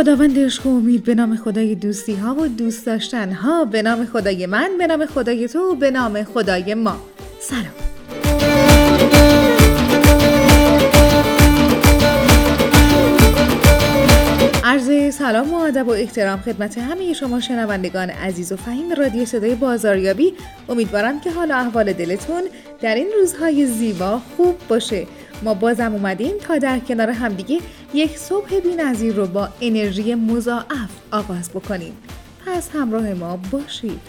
خداوند عشق و امید به نام خدای دوستی ها و دوست داشتن ها به نام خدای من به نام خدای تو به نام خدای ما. سلام. عرض سلام و ادب و احترام خدمت همه شما شنوندگان عزیز و فهیم رادیو صدای بازاریابی. امیدوارم که حال و احوال دلتون در این روزهای زیبا خوب باشه. ما بازم اومدیم تا در کنار همدیگه یک صبح بی‌نظیر رو با انرژی مضاعف آغاز بکنیم. پس همراه ما باشید.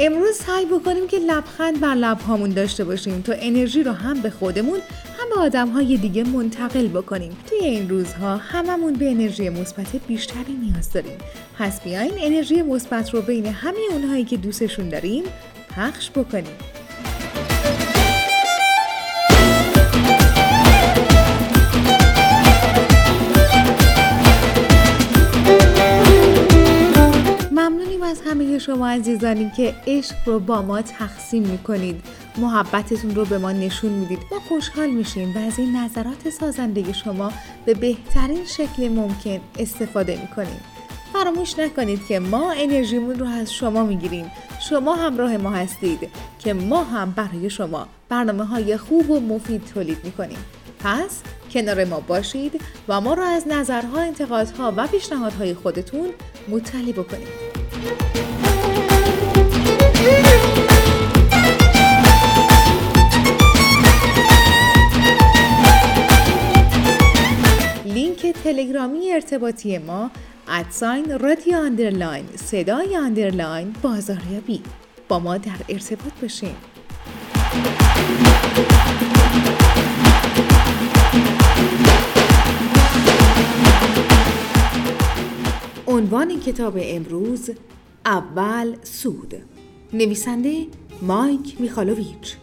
امروز سعی بکنیم که لبخند بر لبهامون داشته باشیم تا انرژی رو هم به خودمون هم به آدمهای دیگه منتقل بکنیم. توی این روزها هممون به انرژی مثبت بیشتری نیاز داریم. پس بیاین انرژی مثبت رو بین همه اونهایی که دوستشون داریم پخش بکنیم. همه شما عزیزانی که عشق رو با ما تقسیم می‌کنید. محبتتون رو به ما نشون می‌دید ما خوشحال میشیم و از این نظرات سازنده شما به بهترین شکل ممکن استفاده می‌کنیم فراموش نکنید که ما انرژیمون رو از شما می‌گیریم. شما همراه ما هستید که ما هم برای شما برنامه های خوب و مفید تولید می‌کنیم. پس کنار ما باشید و ما را از نظرها، انتقادها و پیشنهادهای خودتون مطلع بکنید. لینک تلگرامی ارتباطی ما at sign رادیو underline صدای underline بازاریابی. با ما در ارتباط باشین. عنوان کتاب امروز اول سود. نویسنده مایک میخالوویچ.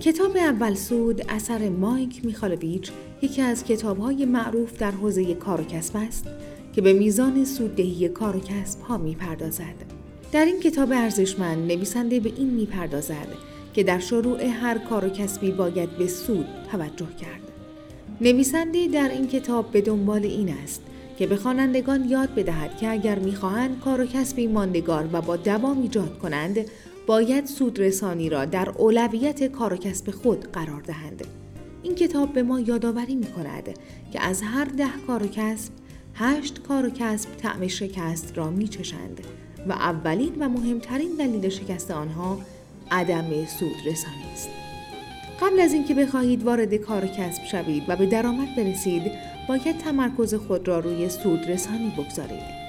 کتاب اول سود اثر مایک میخالوویچ یکی از کتابهای معروف در حوزه کار و کسب است. که به میزان سوددهی کار و کسب ها می‌پردازد. در این کتاب ارزشمند نویسنده به این می‌پردازد که در شروع هر کار و کسبی باید به سود توجه کرد. نویسنده در این کتاب به دنبال این است که به خوانندگان یاد بدهد که اگر می‌خواهند کار و کسبی ماندگار و با دوام ایجاد کنند باید سودرسانی را در اولویت کار و کسب خود قرار دهند. این کتاب به ما یادآوری می کند که از هر ده کار و کسب هشت کار و کسب طعم شکست را می چشند و اولین و مهمترین دلیل شکست آنها عدم سودرسانی است. قبل از اینکه بخواهید وارد کار و کسب شوید و به درآمد برسید باید تمرکز خود را روی سودرسانی بگذارید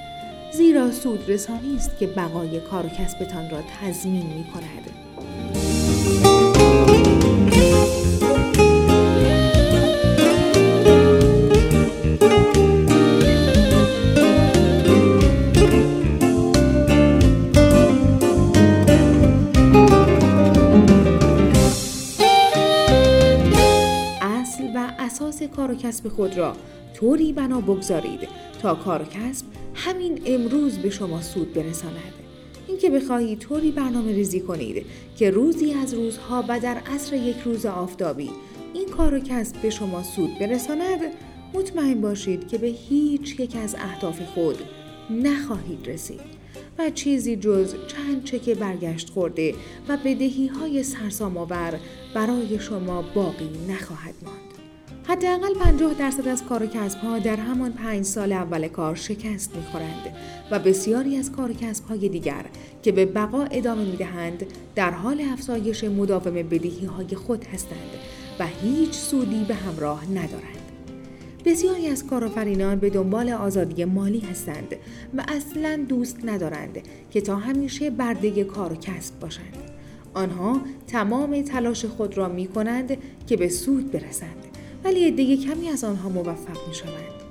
زیرا سودرسانی است که بقای کار و کسبتان را تضمین می کند. کار و کسب خود را طوری بنا بگذارید تا کار و کسب همین امروز به شما سود برساند. اینکه بخواهید طوری برنامه ریزی کنید که روزی از روزها و در عصر یک روز آفتابی این کار و کسب به شما سود برساند مطمئن باشید که به هیچ یک از اهداف خود نخواهید رسید و چیزی جز چند چک برگشت خورده و بدهی های سرسام آور برای شما باقی نخواهد ماند. حداقل 50 درصد از کار و در همان پنج سال اول کار شکست می‌خورند و بسیاری از کار و دیگر که به بقا ادامه می‌دهند در حال افزایش مداوم بدهی های خود هستند و هیچ سودی به همراه ندارند. بسیاری از کارآفرینان به دنبال آزادی مالی هستند و اصلا دوست ندارند که تا همیشه برده کار و کسب باشند. آنها تمام تلاش خود را می کنند که به سود برسند ولی عده کمی از آنها موفق می شوند.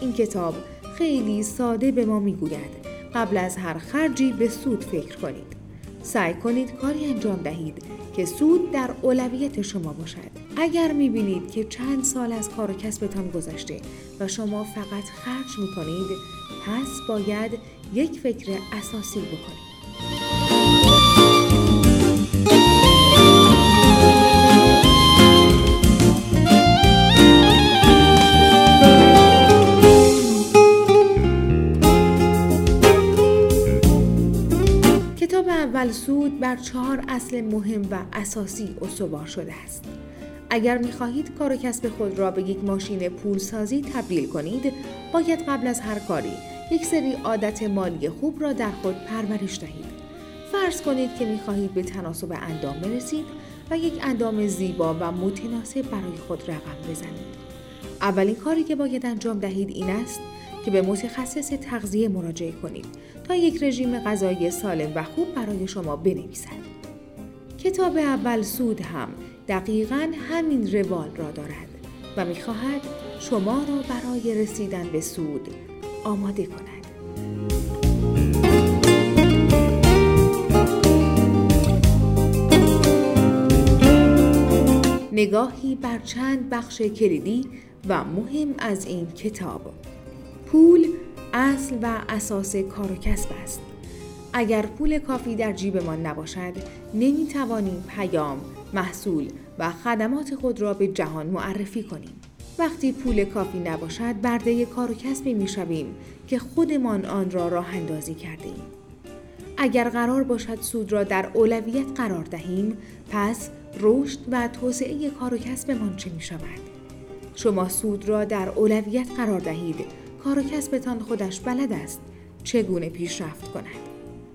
این کتاب خیلی ساده به ما می گوید قبل از هر خرجی به سود فکر کنید. سعی کنید کاری انجام دهید که سود در اولویت شما باشد. اگر می بینید که چند سال از کار و کسبتان گذشته و شما فقط خرج می کنید پس باید یک فکر اساسی بکنید. کتاب اول سود بر چهار اصل مهم و اساسی استوار شده است. اگر می خواهید کار و کسب خود را به یک ماشین پولسازی تبدیل کنید، باید قبل از هر کاری یک سری عادت مالی خوب را در خود پرورش دهید. فرض کنید که می خواهید به تناسب اندام برسید و یک اندام زیبا و متناسب برای خود رقم بزنید. اولین کاری که باید انجام دهید این است که به متخصص تغذیه مراجعه کنید تا یک رژیم غذایی سالم و خوب برای شما بنویسد. کتاب اول سود هم دقیقا همین روال را دارد و می‌خواهد شما را برای رسیدن به سود آماده کند. نگاهی بر چند بخش کلیدی و مهم از این کتاب پول اصل و اساس کار و کسب است اگر پول کافی در جیبمان نباشد نمی توانیم پیام، محصول و خدمات خود را به جهان معرفی کنیم. وقتی پول کافی نباشد برده کار و کسبی می شویم که خودمان آن را راه اندازی کرده ایم. اگر قرار باشد سود را در اولویت قرار دهیم پس رشد و توسعه کار و کسبمان چه می شود؟ شما سود را در اولویت قرار دهید کار و کسبتان خودش بلد است چگونه پیشرفت کند.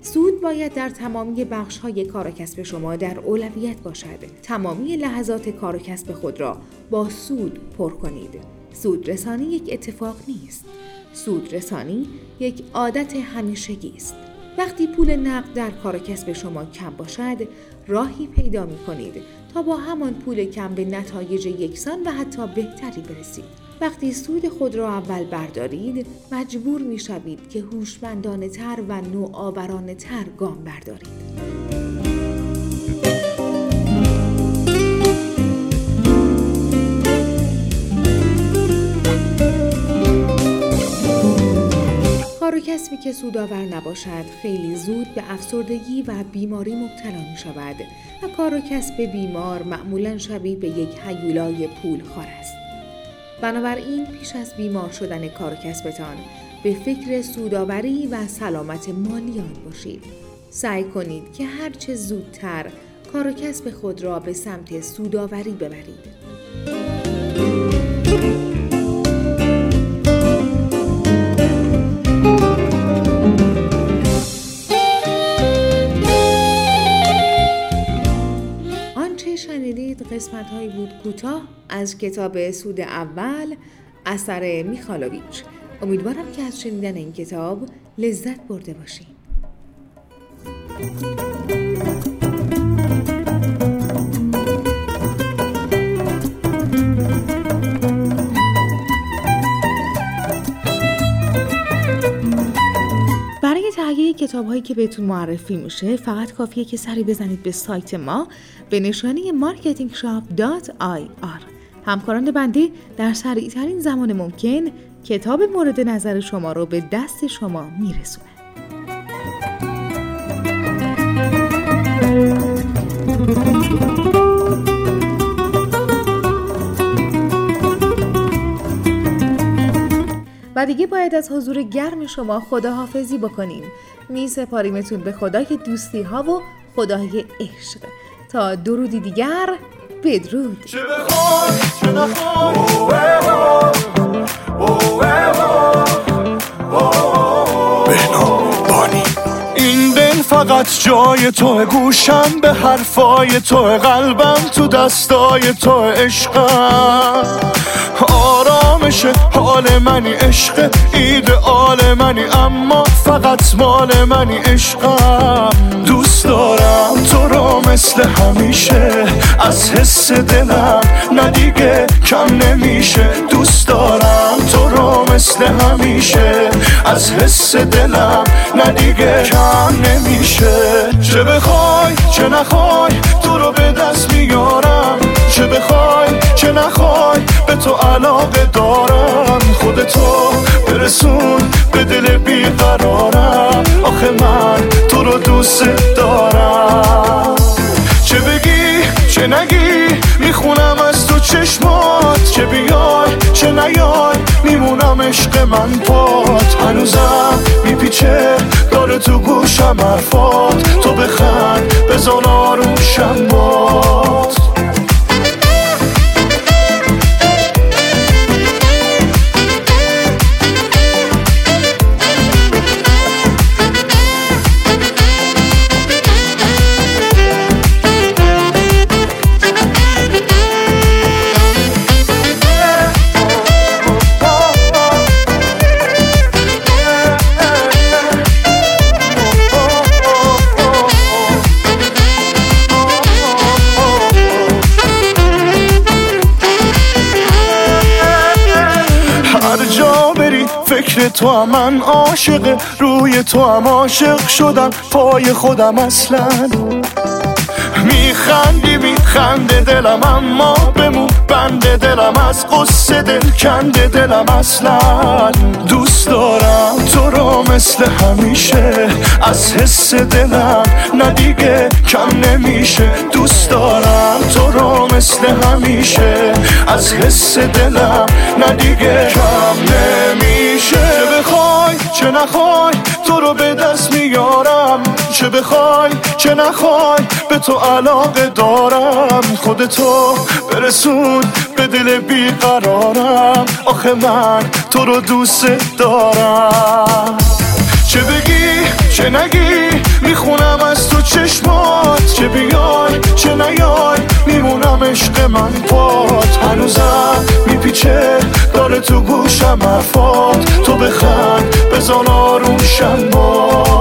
سود باید در تمامی بخش های کار و کسب شما در اولویت باشد. تمامی لحظات کار و کسب خود را با سود پر کنید. سود رسانی یک اتفاق نیست. سود رسانی یک عادت همیشگی است. وقتی پول نقد در کار و کسب شما کم باشد، راهی پیدا می کنید تا با همان پول کم به نتایج یکسان و حتی بهتری برسید. وقتی سود خود را اول بردارید مجبور می شوید که هوشمندانه تر و نوآورانه تر گام بردارید. کار و کسبی که سودآور نباشد خیلی زود به افسردگی و بیماری مبتلا می شود و کار کسب بیمار معمولا شبیه به یک حیولای پول خار است. بنابراین پیش از بیمار شدن کار کسبتان به فکر سوداوری و سلامت مالیان باشید. سعی کنید که هرچه زودتر کار و خود را به سمت سوداوری ببرید. قسمت هایی بود کوتاه از کتاب سود اول اثر میخالوویچ امیدوارم که از شنیدن این کتاب لذت برده باشید کتاب هایی که بهتون معرفی میشه فقط کافیه که سری بزنید به سایت ما به نشانی marketingshop.ir همکاران بنده در سریع ترین زمان ممکن کتاب مورد نظر شما رو به دست شما میرسونه و دیگه باید از حضور گرم شما خداحافظی بکنیم. می سپاریمتون به خدای دوستی ها و خدای عشق. تا درودی دیگر بدرود. چه این دل فقط فقط جای تو گوشم به حرفای تو قلبم تو دستای تو عشقم. آرامش حال منی عشق آل منی اما فقط مال منی عشقم. دوست دارم تو رو مثل همیشه از حس دلم ندیگه کم نمیشه. دوست دارم تو رو مثل همیشه از حس دلم ندیگه کم نمیشه. چه بخوای چه نخوای تو رو به دست میارم. چه بخوای چه نخوای به تو علاقه دارم. خودتو برسون به دل بیقرارم. آخه من تو رو دوست دارم. چه بگی چه نگی می‌خونم از تو چشمات. چه بیای چه نیای میمونم عشق من پات. هنوزم میپیچه حرفات. تو بخند تو من عاشق روی تو هم عاشق شدم پای خودم اصلا. میخندی میخنده دلم اما بمون. بنده دلم از قصه دل کنده دلم اصلا. دوست دارم تو رو مثل همیشه. از حس دلم ندیگه کم نمیشه. دوست دارم تو رو مثل همیشه. از حس دلم ندیگه کم نمیشه. بخوای چه نخوای؟ تو رو به دست میارم. چه بخوای چه نخوای؟ به تو علاقه دارم. خودتو برسون به دل بیقرارم. آخه من تو رو دوست دارم. چه بگی؟ چه نگی؟ می‌خونم از تو چشمات. چه بیای چه نیای؟ میمونم عشق من پات. هنوزم میپیچه داره تو گوشم حرفات تو بخند بزن آروشم بات برادران